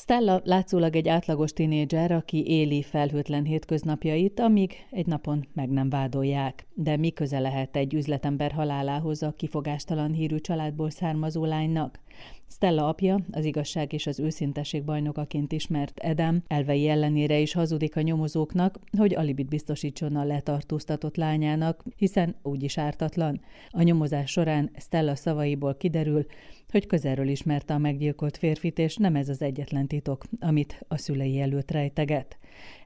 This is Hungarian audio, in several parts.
Stella látszólag egy átlagos tinédzser, aki éli felhőtlen hétköznapjait, amíg egy napon meg nem vádolják. De mi köze lehet egy üzletember halálához a kifogástalan hírű családból származó lánynak? Stella apja, az igazság és az őszintesség bajnokaként ismert Edem, elvei ellenére is hazudik a nyomozóknak, hogy alibit biztosítson a letartóztatott lányának, hiszen úgyis ártatlan. A nyomozás során Stella szavaiból kiderül, hogy közelről ismerte a meggyilkolt férfit, és nem ez az egyetlen titok, amit a szülei előtt rejteget.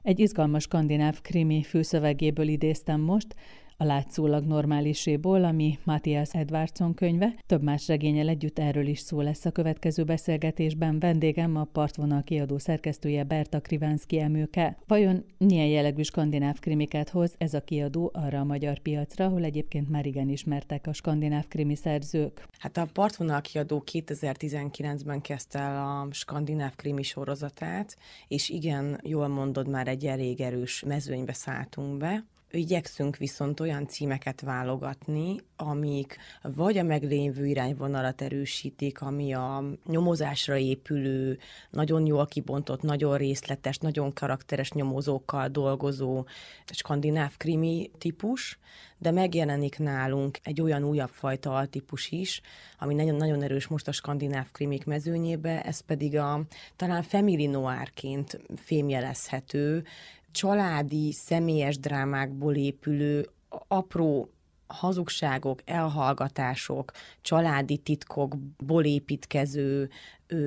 Egy izgalmas skandináv krimi főszövegéből idéztem most, a látszólag normáliséból, ami Matthias Edwardson könyve. Több más regényel együtt erről is szó lesz a következő beszélgetésben. Vendégem a Partvonal kiadó szerkesztője Berta Krivánszki Emőke. Vajon milyen jellegű skandináv krimiket hoz ez a kiadó arra a magyar piacra, ahol egyébként már igen ismertek a skandináv krimi szerzők? Hát a Partvonal kiadó 2019-ben kezdte el a skandináv krimi sorozatát, és igen, jól mondod, már egy elég erős mezőnybe szálltunk be. Igyekszünk viszont olyan címeket válogatni, amik vagy a meglévő irányvonalat erősítik, ami a nyomozásra épülő, nagyon jól kibontott, nagyon részletes, nagyon karakteres nyomozókkal dolgozó skandináv krimi típus, de megjelenik nálunk egy olyan újabb fajta altípus is, ami nagyon-nagyon erős most a skandináv krimik mezőnyébe, ez pedig a talán family noirként fémjelezhető, családi, személyes drámákból épülő apró hazugságok, elhallgatások, családi titkokból építkező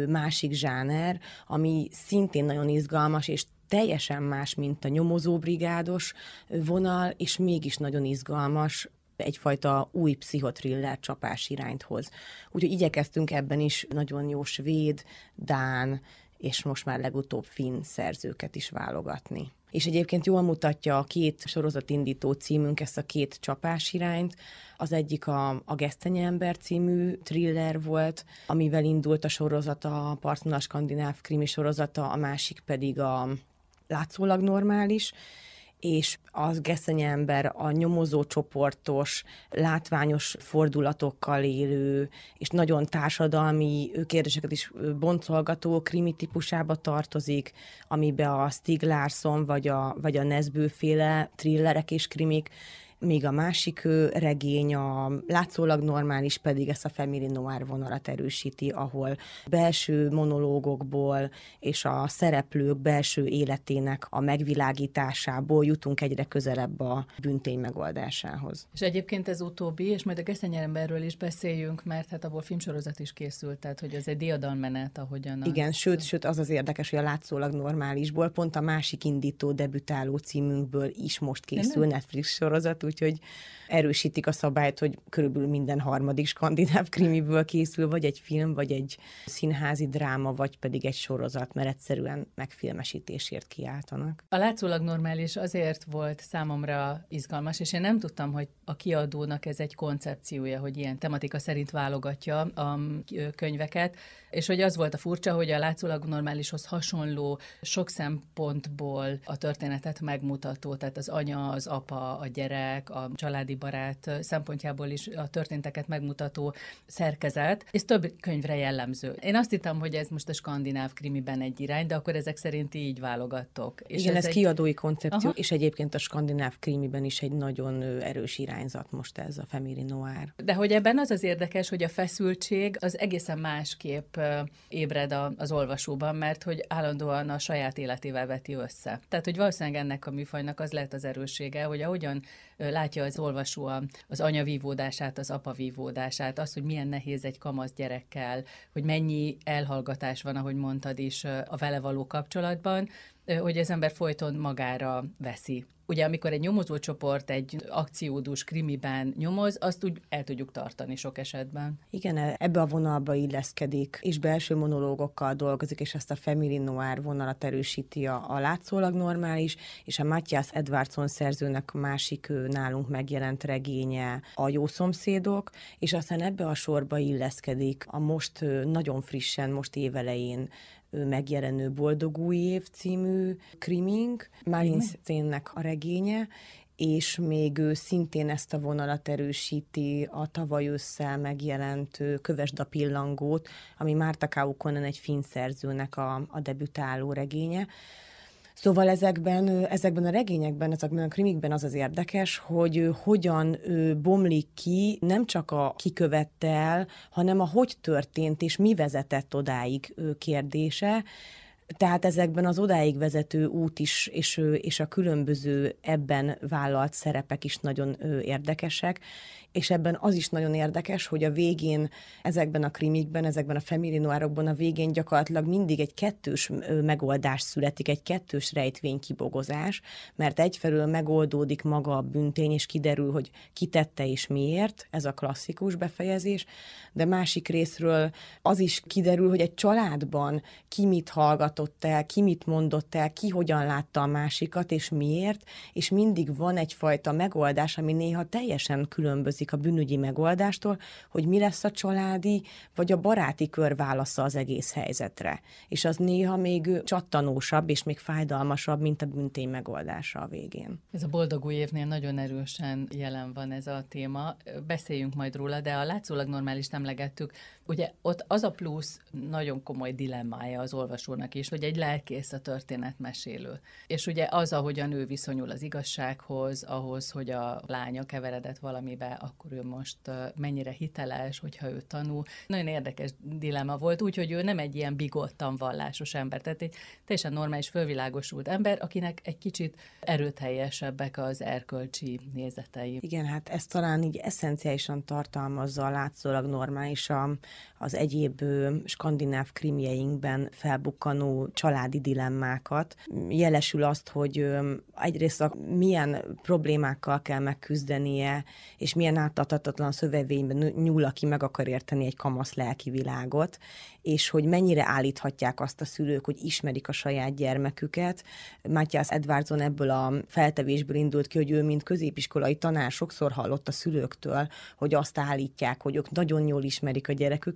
másik zsáner, ami szintén nagyon izgalmas, és teljesen más, mint a nyomozóbrigádos vonal, és mégis nagyon izgalmas, egyfajta új pszichotriller csapás irányt hoz. Úgyhogy igyekeztünk ebben is nagyon jó svéd, dán, és most már legutóbb finn szerzőket is válogatni. És egyébként jól mutatja a két sorozatindító címünk ezt a két csapás irányt. Az egyik a, a Gesztenye ember című thriller volt, amivel indult a sorozata, a Partnona Skandináv krimi sorozata, a másik pedig a látszólag normális, és az geszenye ember a nyomozó csoportos, látványos fordulatokkal élő, és nagyon társadalmi kérdéseket is boncolgató krimi típusába tartozik, amibe a Stig Larsson vagy a, vagy a Nesbő féle thrillerek és krimik míg a másik regény, a látszólag normális pedig ezt a Family Noir vonalat erősíti, ahol belső monológokból és a szereplők belső életének a megvilágításából jutunk egyre közelebb a büntény megoldásához. És egyébként ez utóbbi, és majd a Geszenyeremberről is beszéljünk, mert hát abból filmsorozat is készült, tehát hogy ez egy diadalmenet, ahogyan. Igen, sőt, sőt, az az érdekes, hogy a látszólag normálisból pont a másik indító debütáló címünkből is most készül Netflix sorozat, úgyhogy erősítik a szabályt, hogy körülbelül minden harmadik skandináv krimiből készül, vagy egy film, vagy egy színházi dráma, vagy pedig egy sorozat, mert egyszerűen megfilmesítésért kiáltanak. A látszólag normális azért volt számomra izgalmas, és én nem tudtam, hogy a kiadónak ez egy koncepciója, hogy ilyen tematika szerint válogatja a könyveket, és hogy az volt a furcsa, hogy a látszólag normálishoz hasonló sok szempontból a történetet megmutató, tehát az anya, az apa, a gyerek, a családi barát szempontjából is a történteket megmutató szerkezet, és több könyvre jellemző. Én azt hittem, hogy ez most a skandináv krimiben egy irány, de akkor ezek szerint így válogattok. És Igen, ez, ez egy... kiadói koncepció, Aha. és egyébként a skandináv krimiben is egy nagyon erős irányzat most ez a Family Noir. De hogy ebben az az érdekes, hogy a feszültség az egészen másképp ébred az olvasóban, mert hogy állandóan a saját életével veti össze. Tehát, hogy valószínűleg ennek a műfajnak az lehet az erőssége, hogy ahogyan látja az olvasó az anya vívódását, az apa vívódását, az, hogy milyen nehéz egy kamasz gyerekkel, hogy mennyi elhallgatás van, ahogy mondtad is, a vele való kapcsolatban, hogy az ember folyton magára veszi ugye amikor egy nyomozócsoport egy akciódús krimiben nyomoz, azt úgy el tudjuk tartani sok esetben. Igen, ebbe a vonalba illeszkedik, és belső monológokkal dolgozik, és ezt a Family Noir vonalat erősíti a, a látszólag normális, és a Matthias Edwardson szerzőnek másik nálunk megjelent regénye a Jó szomszédok, és aztán ebbe a sorba illeszkedik a most nagyon frissen, most évelején megjelenő Boldog új év című krimink, Marin Szénnek a regénye, és még ő szintén ezt a vonalat erősíti a tavaly ősszel megjelent Kövesd a pillangót, ami Márta Kaukonen egy finn szerzőnek a, a debütáló regénye. Szóval ezekben, ezekben a regényekben, ezekben a krimikben az az érdekes, hogy hogyan bomlik ki nem csak a kikövette el, hanem a hogy történt és mi vezetett odáig kérdése, tehát ezekben az odáig vezető út is, és, és a különböző ebben vállalt szerepek is nagyon érdekesek, és ebben az is nagyon érdekes, hogy a végén ezekben a krimikben, ezekben a family noirokban a végén gyakorlatilag mindig egy kettős megoldás születik, egy kettős rejtvény kibogozás, mert egyfelől megoldódik maga a büntény, és kiderül, hogy kitette és miért, ez a klasszikus befejezés, de másik részről az is kiderül, hogy egy családban ki mit hallgatott el, ki mit mondott el, ki hogyan látta a másikat, és miért, és mindig van egyfajta megoldás, ami néha teljesen különbözik a bűnügyi megoldástól, hogy mi lesz a családi, vagy a baráti kör válasza az egész helyzetre. És az néha még csattanósabb, és még fájdalmasabb, mint a büntény megoldása a végén. Ez a boldog új évnél nagyon erősen jelen van ez a téma. Beszéljünk majd róla, de a látszólag normális emlegettük, ugye ott az a plusz nagyon komoly dilemmája az olvasónak is, hogy egy lelkész a történetmesélő. És ugye az, ahogy a nő viszonyul az igazsághoz, ahhoz, hogy a lánya keveredett valamibe, akkor ő most mennyire hiteles, hogyha ő tanul. Nagyon érdekes dilemma volt, úgyhogy ő nem egy ilyen bigottan vallásos ember, tehát egy teljesen normális, fölvilágosult ember, akinek egy kicsit erőteljesebbek az erkölcsi nézetei. Igen, hát ez talán így eszenciálisan tartalmazza a látszólag normális a, az egyéb skandináv krimjeinkben felbukkanó családi dilemmákat. Jelesül azt, hogy egyrészt milyen problémákkal kell megküzdenie, és milyen átadhatatlan szövevényben nyúl, aki meg akar érteni egy kamasz lelki világot, és hogy mennyire állíthatják azt a szülők, hogy ismerik a saját gyermeküket. Matthias Edwardson ebből a feltevésből indult ki, hogy ő, mint középiskolai tanár, sokszor hallott a szülőktől, hogy azt állítják, hogy ők nagyon jól ismerik a gyereküket,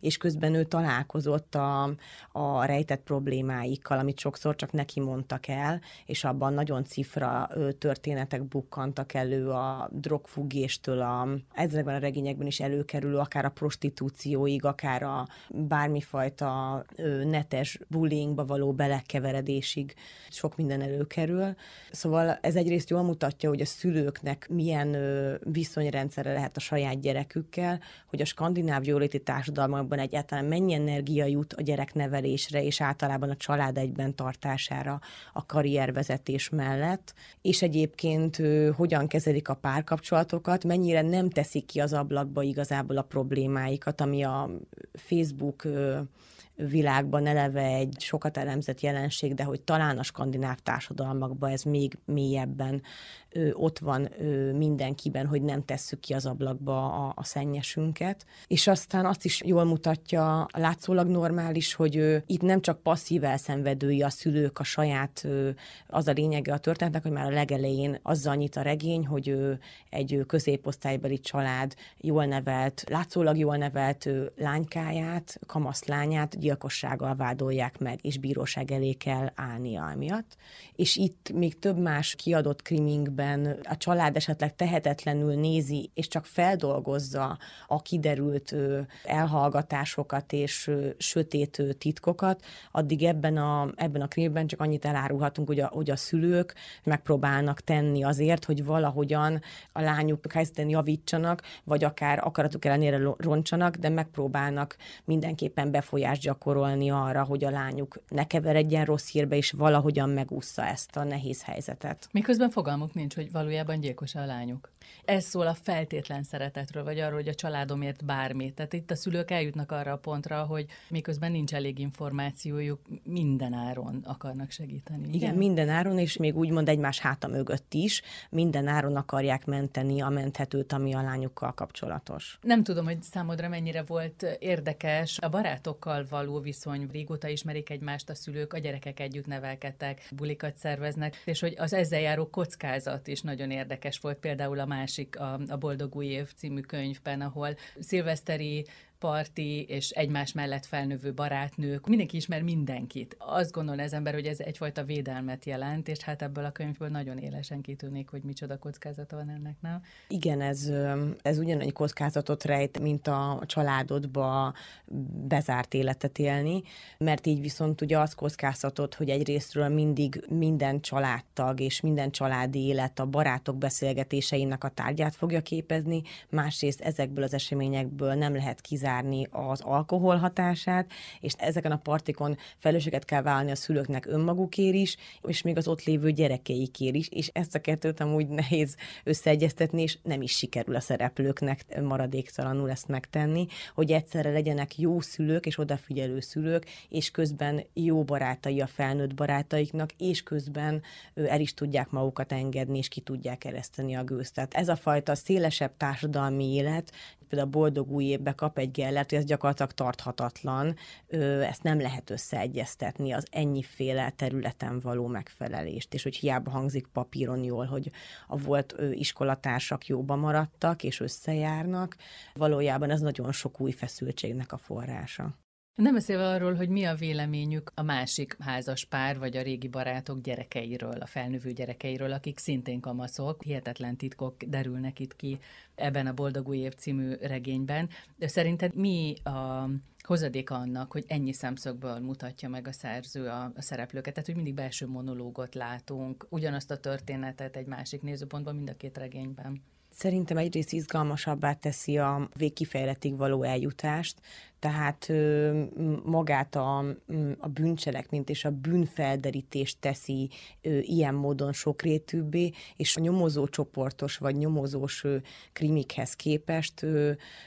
és közben ő találkozott a, a rejtett problémáikkal, amit sokszor csak neki mondtak el, és abban nagyon cifra történetek bukkantak elő a drogfüggéstől, a, ezekben a regényekben is előkerülő, akár a prostitúcióig, akár a bármifajta netes bullyingba való belekeveredésig sok minden előkerül. Szóval ez egyrészt jól mutatja, hogy a szülőknek milyen viszonyrendszere lehet a saját gyerekükkel, hogy a skandináv jóléti társadalmakban egyáltalán mennyi energia jut a gyereknevelésre és általában a család egyben tartására a karriervezetés mellett, és egyébként hogyan kezelik a párkapcsolatokat, mennyire nem teszik ki az ablakba igazából a problémáikat, ami a Facebook világban eleve egy sokat elemzett jelenség, de hogy talán a skandináv társadalmakban ez még mélyebben ö, ott van ö, mindenkiben, hogy nem tesszük ki az ablakba a, a szennyesünket. És aztán azt is jól mutatja látszólag normális, hogy ö, itt nem csak passzív elszenvedői a szülők a saját, ö, az a lényege a történetnek, hogy már a legelején azzal nyit a regény, hogy ö, egy középosztálybeli család jól nevelt, látszólag jól nevelt ö, lánykáját, kamaszlányát gyilkossággal vádolják meg, és bíróság elé kell állnia emiatt. És itt még több más kiadott kriming amiben a család esetleg tehetetlenül nézi, és csak feldolgozza a kiderült elhallgatásokat és sötét titkokat, addig ebben a, ebben a krimben csak annyit elárulhatunk, hogy a, hogy a szülők megpróbálnak tenni azért, hogy valahogyan a lányuk helyzeten javítsanak, vagy akár akaratuk ellenére roncsanak, de megpróbálnak mindenképpen befolyást gyakorolni arra, hogy a lányuk ne keveredjen rossz hírbe, és valahogyan megúszza ezt a nehéz helyzetet. Miközben fogalmuk nincs, hogy valójában gyilkos a lányuk. Ez szól a feltétlen szeretetről, vagy arról, hogy a családomért bármit. Tehát itt a szülők eljutnak arra a pontra, hogy miközben nincs elég információjuk, minden áron akarnak segíteni. Igen, igen minden áron, és még úgymond egymás háta mögött is, minden áron akarják menteni a menthetőt, ami a lányukkal kapcsolatos. Nem tudom, hogy számodra mennyire volt érdekes a barátokkal való viszony. Régóta ismerik egymást a szülők, a gyerekek együtt nevelkedtek, bulikat szerveznek, és hogy az ezzel járó kockázat is nagyon érdekes volt. Például a másik, a, a Boldog új év című könyvben, ahol szilveszteri parti és egymás mellett felnövő barátnők, mindenki ismer mindenkit. Azt gondol ez ember, hogy ez egyfajta védelmet jelent, és hát ebből a könyvből nagyon élesen kitűnik, hogy micsoda kockázata van ennek, nem? Igen, ez, ez ugyanannyi kockázatot rejt, mint a családodba bezárt életet élni, mert így viszont ugye az kockázatot, hogy egyrésztről mindig minden családtag és minden családi élet a barátok beszélgetéseinek a tárgyát fogja képezni, másrészt ezekből az eseményekből nem lehet kizárni az alkohol hatását, és ezeken a partikon felelősséget kell válni a szülőknek önmagukért is, és még az ott lévő gyerekeikért is, és ezt a kettőt amúgy nehéz összeegyeztetni, és nem is sikerül a szereplőknek maradéktalanul ezt megtenni, hogy egyszerre legyenek jó szülők és odafigyelő szülők, és közben jó barátai a felnőtt barátaiknak, és közben el is tudják magukat engedni, és ki tudják ereszteni a gőzt. Tehát ez a fajta szélesebb társadalmi élet, például a boldog új évbe kap egy gellert, hogy ez gyakorlatilag tarthatatlan, ezt nem lehet összeegyeztetni az ennyiféle területen való megfelelést, és hogy hiába hangzik papíron jól, hogy a volt iskolatársak jóban maradtak és összejárnak, valójában ez nagyon sok új feszültségnek a forrása. Nem beszélve arról, hogy mi a véleményük a másik házas pár, vagy a régi barátok gyerekeiről, a felnövő gyerekeiről, akik szintén kamaszok. Hihetetlen titkok derülnek itt ki ebben a Boldog új év című regényben. De szerinted mi a hozadéka annak, hogy ennyi szemszögből mutatja meg a szerző a, a szereplőket, tehát hogy mindig belső monológot látunk, ugyanazt a történetet egy másik nézőpontban mind a két regényben. Szerintem egyrészt izgalmasabbá teszi a végkifejletig való eljutást, tehát magát a, a bűncselekményt és a bűnfelderítést teszi ilyen módon sokrétűbbé, és a nyomozó csoportos vagy nyomozós krimikhez képest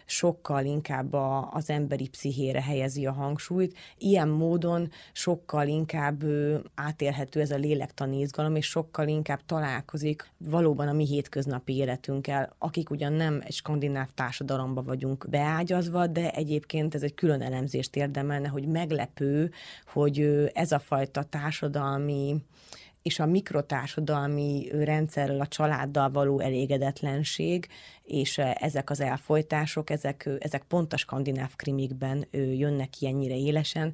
sokkal inkább a, az emberi pszichére helyezi a hangsúlyt. Ilyen módon sokkal inkább átélhető ez a lélektani izgalom, és sokkal inkább találkozik valóban a mi hétköznapi életünkkel, akik ugyan nem egy skandináv társadalomba vagyunk beágyazva, de egyébként ez egy külön elemzést érdemelne, hogy meglepő, hogy ez a fajta társadalmi és a mikrotársadalmi rendszerrel, a családdal való elégedetlenség, és ezek az elfolytások, ezek, ezek pont a skandináv krimikben jönnek ki ennyire élesen,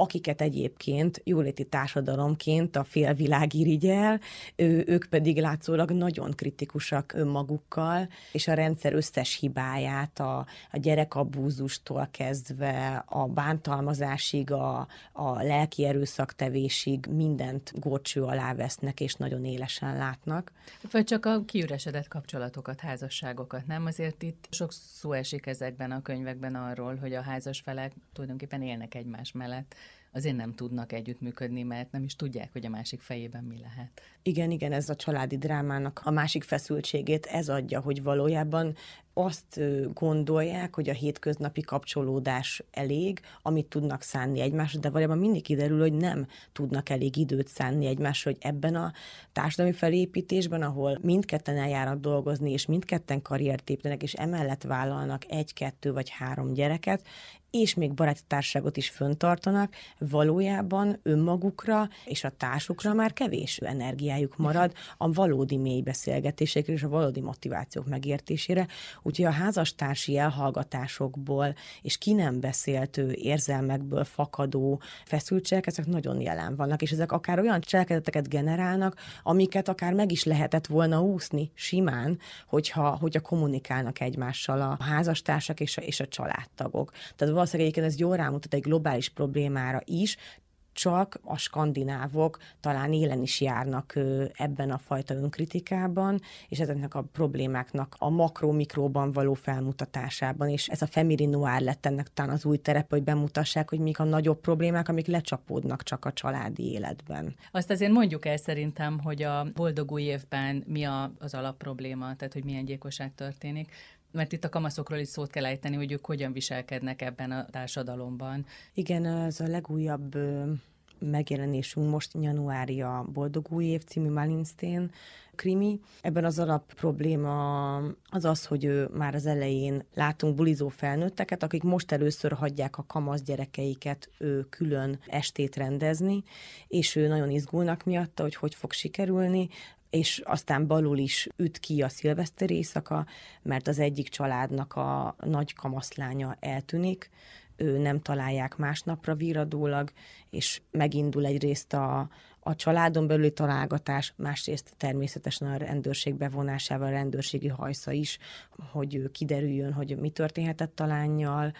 akiket egyébként jóléti társadalomként a félvilág irigyel, ő, ők pedig látszólag nagyon kritikusak önmagukkal, és a rendszer összes hibáját, a, a gyerekabúzustól kezdve a bántalmazásig, a, a lelki erőszaktevésig mindent górcső alá vesznek, és nagyon élesen látnak. Vagy csak a kiüresedett kapcsolatokat, házasságokat, nem? Azért itt sok szó esik ezekben a könyvekben arról, hogy a házas felek tulajdonképpen élnek egymás mellett azért nem tudnak együttműködni, mert nem is tudják, hogy a másik fejében mi lehet. Igen, igen, ez a családi drámának a másik feszültségét ez adja, hogy valójában azt gondolják, hogy a hétköznapi kapcsolódás elég, amit tudnak szánni egymásra, de valójában mindig kiderül, hogy nem tudnak elég időt szánni egymásra, hogy ebben a társadalmi felépítésben, ahol mindketten eljárnak dolgozni, és mindketten karriert építenek, és emellett vállalnak egy, kettő vagy három gyereket, és még baráti társaságot is föntartanak, valójában önmagukra és a társukra már kevés energiájuk marad a valódi mély beszélgetésekre és a valódi motivációk megértésére. Úgyhogy a házastársi elhallgatásokból és ki nem beszélt érzelmekből fakadó feszültségek, ezek nagyon jelen vannak, és ezek akár olyan cselekedeteket generálnak, amiket akár meg is lehetett volna úszni simán, hogyha, hogyha kommunikálnak egymással a házastársak és a, és a családtagok. Tehát valószínűleg egyébként ez jól rámutat egy globális problémára is, csak a skandinávok talán élen is járnak ebben a fajta önkritikában, és ezeknek a problémáknak a makro-mikróban való felmutatásában, és ez a family noir lett ennek talán az új terep, hogy bemutassák, hogy mik a nagyobb problémák, amik lecsapódnak csak a családi életben. Azt azért mondjuk el szerintem, hogy a boldog új évben mi a, az alapprobléma, tehát hogy milyen gyilkosság történik mert itt a kamaszokról is szót kell ejteni, hogy ők hogyan viselkednek ebben a társadalomban. Igen, az a legújabb megjelenésünk most januári a Boldog új év című Malinstein krimi. Ebben az alap probléma az az, hogy már az elején látunk bulizó felnőtteket, akik most először hagyják a kamasz gyerekeiket ő külön estét rendezni, és ő nagyon izgulnak miatta, hogy hogy fog sikerülni. És aztán balul is üt ki a szilveszter éjszaka, mert az egyik családnak a nagy kamaszlánya eltűnik, ő nem találják másnapra víradólag, és megindul egyrészt a, a családon belüli találgatás, másrészt természetesen a rendőrség bevonásával, a rendőrségi hajsza is, hogy kiderüljön, hogy mi történhetett a lányjal,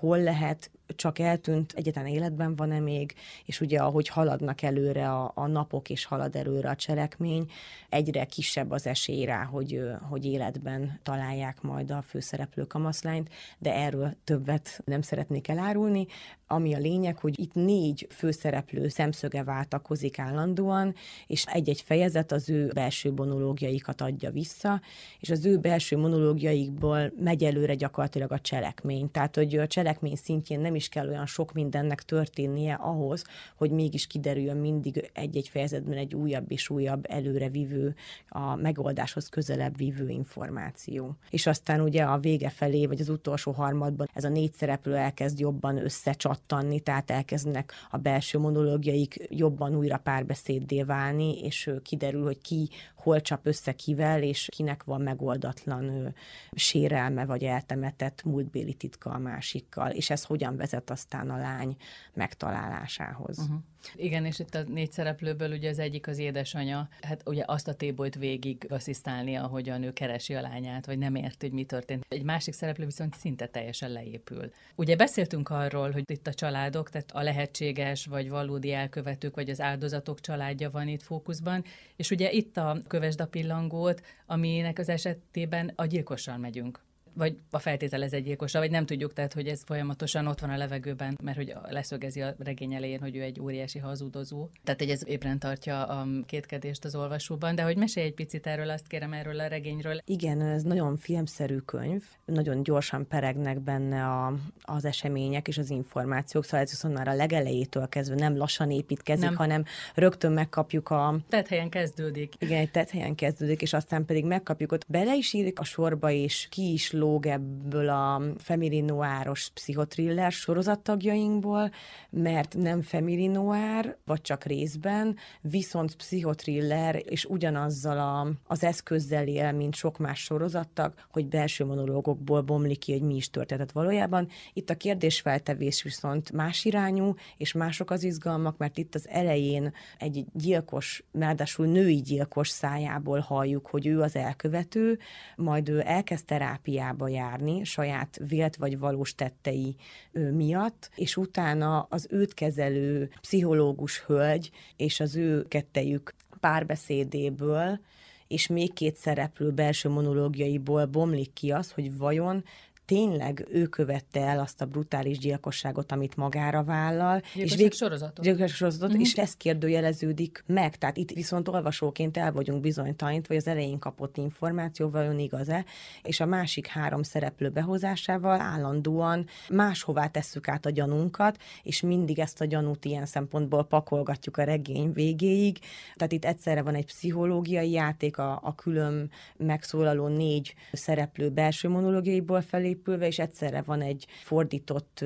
hol lehet, csak eltűnt, egyetlen életben van-e még, és ugye ahogy haladnak előre a, a napok, és halad előre a cselekmény, egyre kisebb az esély rá, hogy, hogy életben találják majd a főszereplő kamaszlányt, de erről többet nem szeretnék elárulni. Ami a lényeg, hogy itt négy főszereplő szemszöge váltakozik állandóan, és egy-egy fejezet az ő belső monológiaikat adja vissza, és az ő belső monológiaikból megy előre gyakorlatilag a cselekmény. Tehát, hogy a cselekmény szintjén nem is kell olyan sok mindennek történnie ahhoz, hogy mégis kiderüljön mindig egy-egy fejezetben egy újabb és újabb előrevívő, a megoldáshoz közelebb vívő információ. És aztán ugye a vége felé, vagy az utolsó harmadban ez a négy szereplő elkezd jobban összecsattanni, tehát elkezdenek a belső monológiaik jobban újra párbeszéddé válni, és kiderül, hogy ki hol csap össze kivel, és kinek van megoldatlan sérelme, vagy eltemetett múltbéli titka a másikkal, és ez hogyan vezet aztán a lány megtalálásához. Uh-huh. Igen, és itt a négy szereplőből ugye az egyik az édesanyja, hát ugye azt a tébolyt végig asszisztálni, a nő keresi a lányát, vagy nem érti, hogy mi történt. Egy másik szereplő viszont szinte teljesen leépül. Ugye beszéltünk arról, hogy itt a családok, tehát a lehetséges vagy valódi elkövetők, vagy az áldozatok családja van itt fókuszban, és ugye itt a kövesd a pillangót, aminek az esetében a gyilkossal megyünk vagy a feltételez egy gyilkosa, vagy nem tudjuk, tehát hogy ez folyamatosan ott van a levegőben, mert hogy leszögezi a regény elején, hogy ő egy óriási hazudozó. Tehát, hogy ez ébren tartja a kétkedést az olvasóban, de hogy mesélj egy picit erről, azt kérem erről a regényről. Igen, ez nagyon filmszerű könyv, nagyon gyorsan peregnek benne a, az események és az információk, szóval ez viszont már a legelejétől kezdve nem lassan építkezik, nem. hanem rögtön megkapjuk a... Tethelyen kezdődik. Igen, egy tethelyen kezdődik, és aztán pedig megkapjuk ott, bele is írik a sorba, és ki is ló kilóg ebből a Family Noiros pszichotriller sorozattagjainkból, mert nem Family Noir, vagy csak részben, viszont pszichotriller, és ugyanazzal a, az eszközzel él, mint sok más sorozattag, hogy belső monológokból bomlik ki, hogy mi is történt valójában. Itt a kérdésfeltevés viszont más irányú, és mások az izgalmak, mert itt az elején egy gyilkos, ráadásul női gyilkos szájából halljuk, hogy ő az elkövető, majd ő elkezd terápiába iskolába járni saját vélt vagy valós tettei miatt, és utána az őt kezelő pszichológus hölgy és az ő kettejük párbeszédéből és még két szereplő belső monológiaiból bomlik ki az, hogy vajon tényleg ő követte el azt a brutális gyilkosságot, amit magára vállal. és vég... sorozatot. Gyilkosság sorozatot, uh-huh. és ez kérdőjeleződik meg. Tehát itt viszont olvasóként el vagyunk bizonytalanítva, vagy az elején kapott információ vajon igaz-e, és a másik három szereplő behozásával állandóan máshová tesszük át a gyanunkat, és mindig ezt a gyanút ilyen szempontból pakolgatjuk a regény végéig. Tehát itt egyszerre van egy pszichológiai játék, a, a külön megszólaló négy szereplő belső monológiaiból felé felépülve, és egyszerre van egy fordított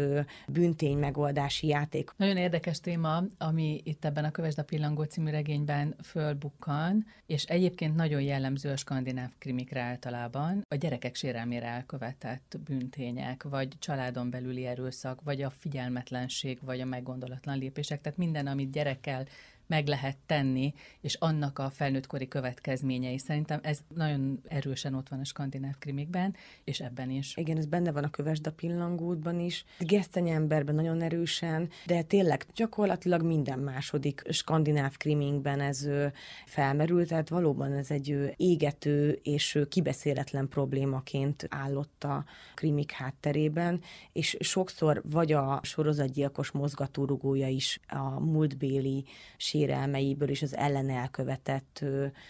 büntény megoldási játék. Nagyon érdekes téma, ami itt ebben a Kövesd a Pillangó című regényben fölbukkan, és egyébként nagyon jellemző a skandináv krimikre általában, a gyerekek sérelmére elkövetett bűntények, vagy családon belüli erőszak, vagy a figyelmetlenség, vagy a meggondolatlan lépések, tehát minden, amit gyerekkel meg lehet tenni, és annak a felnőttkori következményei. Szerintem ez nagyon erősen ott van a skandináv krimikben, és ebben is. Igen, ez benne van a Kövesd a pillangótban is. Geszteny emberben nagyon erősen, de tényleg gyakorlatilag minden második skandináv krimikben ez felmerült, tehát valóban ez egy égető és kibeszéletlen problémaként állott a krimik hátterében, és sokszor vagy a sorozatgyilkos mozgatórugója is a múltbéli sérelmeiből és az ellen elkövetett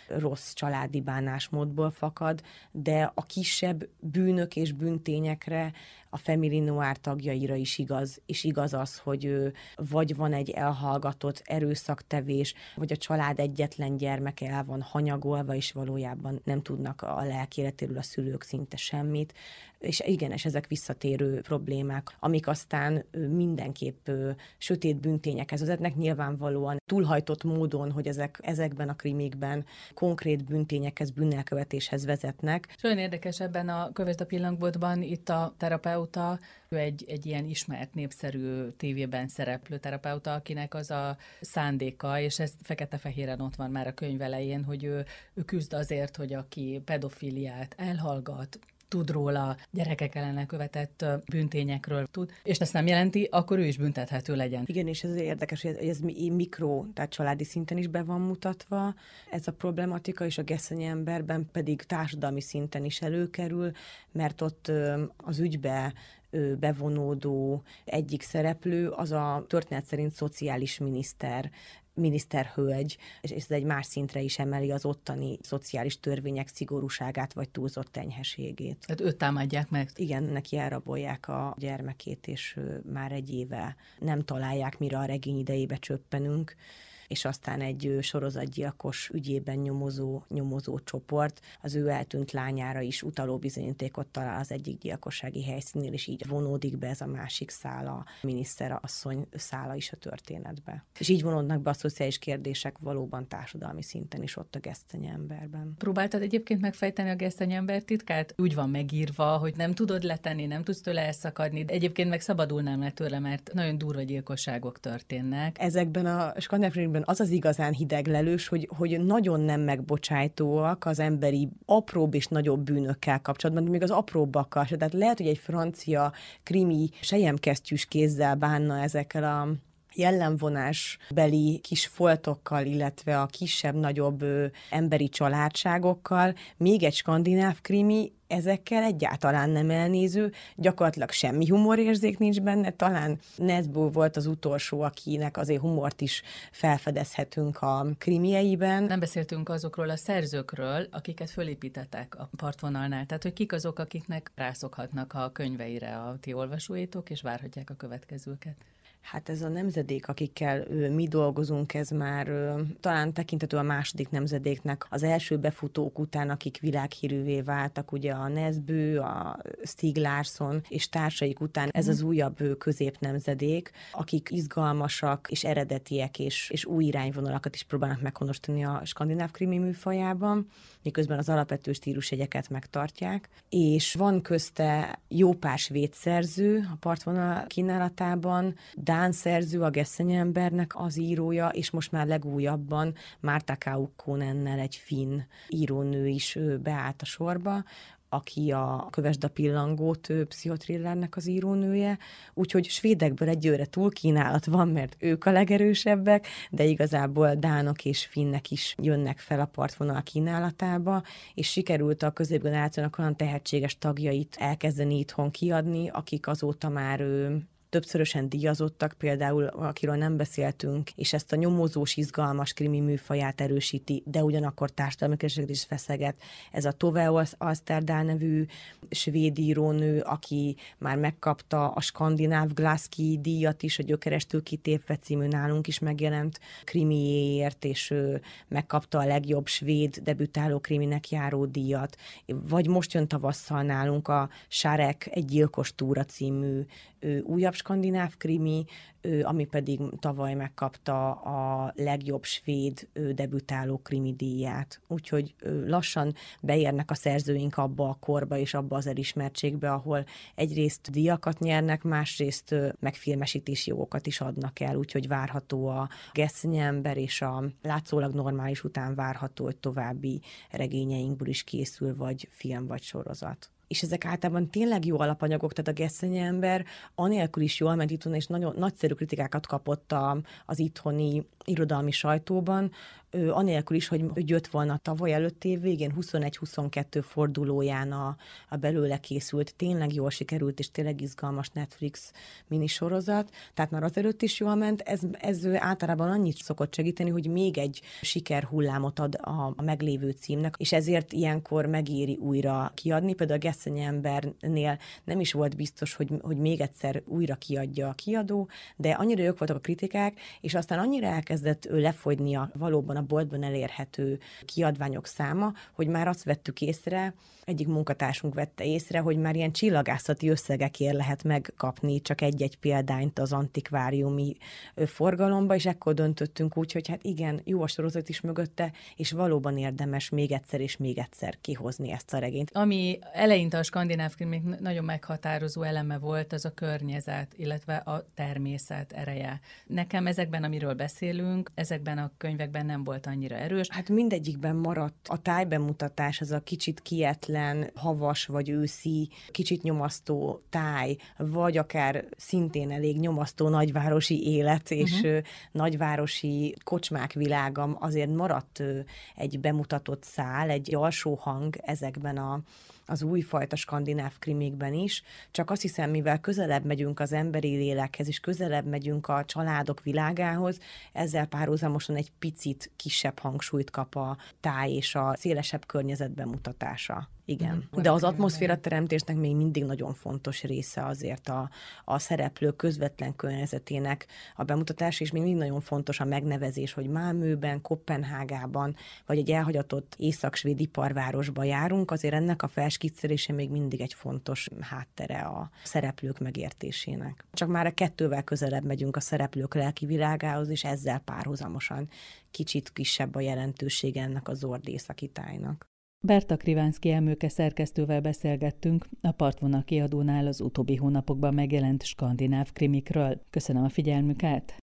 rossz családi bánásmódból fakad, de a kisebb bűnök és bűntényekre a Family Noir tagjaira is igaz, és igaz az, hogy vagy van egy elhallgatott erőszaktevés, vagy a család egyetlen gyermeke el van hanyagolva, és valójában nem tudnak a lelkéletéről a szülők szinte semmit. És igen, és ezek visszatérő problémák, amik aztán mindenképp sötét büntényekhez vezetnek, nyilvánvalóan túlhajtott módon, hogy ezek, ezekben a krimikben konkrét büntényekhez, bűnelkövetéshez vezetnek. És olyan érdekes ebben a Kövesd a pillangódban itt a terapeuta, ő egy, egy ilyen ismert, népszerű tévében szereplő terapeuta, akinek az a szándéka, és ez fekete-fehéren ott van már a könyv elején, hogy ő, ő küzd azért, hogy aki pedofiliát elhallgat, tud róla, gyerekek ellen követett büntényekről tud, és ezt nem jelenti, akkor ő is büntethető legyen. Igen, és ez érdekes, hogy ez mikro, tehát családi szinten is be van mutatva, ez a problematika, és a geszeny emberben pedig társadalmi szinten is előkerül, mert ott az ügybe bevonódó egyik szereplő az a történet szerint szociális miniszter miniszterhölgy, és ez egy más szintre is emeli az ottani szociális törvények szigorúságát vagy túlzott enyheségét. Tehát őt támadják meg? Igen, neki elrabolják a gyermekét, és már egy éve nem találják, mire a regény idejébe csöppenünk és aztán egy sorozatgyilkos ügyében nyomozó, nyomozó csoport az ő eltűnt lányára is utaló bizonyítékot talál az egyik gyilkossági helyszínnél, és így vonódik be ez a másik szála, a miniszterasszony szála is a történetbe. És így vonódnak be a szociális kérdések valóban társadalmi szinten is ott a geszteny emberben. Próbáltad egyébként megfejteni a geszteny ember titkát? Úgy van megírva, hogy nem tudod letenni, nem tudsz tőle elszakadni. De egyébként meg szabadulnám le tőle, mert nagyon durva gyilkosságok történnek. Ezekben a skandináv filmben az az igazán hideglelős, hogy, hogy nagyon nem megbocsájtóak az emberi apróbb és nagyobb bűnökkel kapcsolatban, még az apróbbakkal se. Tehát lehet, hogy egy francia krimi sejemkesztyűs kézzel bánna ezekkel a jellemvonás beli kis foltokkal, illetve a kisebb-nagyobb emberi családságokkal, még egy skandináv krimi ezekkel egyáltalán nem elnéző, gyakorlatilag semmi humorérzék nincs benne, talán Nesbo volt az utolsó, akinek azért humort is felfedezhetünk a krimieiben. Nem beszéltünk azokról a szerzőkről, akiket fölépítettek a partvonalnál, tehát hogy kik azok, akiknek rászokhatnak a könyveire a ti olvasóitok, és várhatják a következőket. Hát ez a nemzedék, akikkel mi dolgozunk, ez már talán tekintető a második nemzedéknek az első befutók után, akik világhírűvé váltak, ugye a Nesbő, a Stig Larsson és társaik után ez az újabb középnemzedék, akik izgalmasak és eredetiek és, és új irányvonalakat is próbálnak meghonosítani a skandináv krimi műfajában, miközben az alapvető stílusjegyeket megtartják, és van közte jó pár svéd szerző a partvonal kínálatában, Dán szerző, a Gesszenye embernek az írója, és most már legújabban Márta Kaukonennel egy finn írónő is beállt a sorba, aki a Kövesd a pillangót pszichotrillernek az írónője, úgyhogy svédekből egyőre túl kínálat van, mert ők a legerősebbek, de igazából dánok és finnek is jönnek fel a partvonal kínálatába, és sikerült a középgenerációnak olyan tehetséges tagjait elkezdeni itthon kiadni, akik azóta már többszörösen díjazottak, például akiről nem beszéltünk, és ezt a nyomozós, izgalmas krimi műfaját erősíti, de ugyanakkor társadalmi is feszeget. Ez a Tove Alsterdál nevű svéd írónő, aki már megkapta a skandináv Glaski díjat is, a Gyökeres kitépve című nálunk is megjelent krimiéért, és ő megkapta a legjobb svéd debütáló kriminek járó díjat. Vagy most jön tavasszal nálunk a Sarek egy gyilkos túra című újabb skandináv krimi, ami pedig tavaly megkapta a legjobb svéd debütáló krimi díját. Úgyhogy lassan beérnek a szerzőink abba a korba és abba az elismertségbe, ahol egyrészt díjakat nyernek, másrészt megfilmesítési jogokat is adnak el, úgyhogy várható a Gesszenyember és a látszólag normális után várható, hogy további regényeinkből is készül, vagy film, vagy sorozat és ezek általában tényleg jó alapanyagok, tehát a Gesszenye ember anélkül is jól ment itthon, és nagyon nagyszerű kritikákat kapott a, az itthoni irodalmi sajtóban, anélkül is, hogy jött volna tavaly előtt év végén 21-22 fordulóján a, a belőle készült, tényleg jól sikerült, és tényleg izgalmas Netflix minisorozat, tehát már azelőtt is jól ment, ez, ez általában annyit szokott segíteni, hogy még egy sikerhullámot ad a, a meglévő címnek, és ezért ilyenkor megéri újra kiadni. Például a Gesszenyi embernél nem is volt biztos, hogy, hogy még egyszer újra kiadja a kiadó, de annyira jók voltak a kritikák, és aztán annyira elkezdett lefogyni a valóban a boltban elérhető kiadványok száma, hogy már azt vettük észre, egyik munkatársunk vette észre, hogy már ilyen csillagászati összegekért lehet megkapni csak egy-egy példányt az antikváriumi forgalomba, és ekkor döntöttünk úgy, hogy hát igen, jó a sorozat is mögötte, és valóban érdemes még egyszer és még egyszer kihozni ezt a regényt. Ami eleinte a skandináv még nagyon meghatározó eleme volt, az a környezet, illetve a természet ereje. Nekem ezekben, amiről beszélünk, ezekben a könyvekben nem volt annyira erős. Hát mindegyikben maradt a tájbemutatás, az a kicsit kietlen, havas vagy őszi, kicsit nyomasztó táj, vagy akár szintén elég nyomasztó nagyvárosi élet és uh-huh. nagyvárosi kocsmák világam, azért maradt egy bemutatott szál, egy alsó hang ezekben a az újfajta skandináv krimikben is, csak azt hiszem, mivel közelebb megyünk az emberi lélekhez, és közelebb megyünk a családok világához, ezzel párhuzamosan egy picit kisebb hangsúlyt kap a táj és a szélesebb környezet bemutatása. Igen. De az atmoszféra teremtésnek még mindig nagyon fontos része azért a, a szereplő közvetlen környezetének a bemutatás, és még mindig nagyon fontos a megnevezés, hogy Mámőben, Kopenhágában, vagy egy elhagyatott észak-svéd iparvárosba járunk, azért ennek a felskiccelése még mindig egy fontos háttere a szereplők megértésének. Csak már a kettővel közelebb megyünk a szereplők lelki világához, és ezzel párhuzamosan kicsit kisebb a jelentősége ennek az ordészaki tájnak. Berta Krivánszki elmőke szerkesztővel beszélgettünk a Partvonal kiadónál az utóbbi hónapokban megjelent skandináv krimikről. Köszönöm a figyelmüket!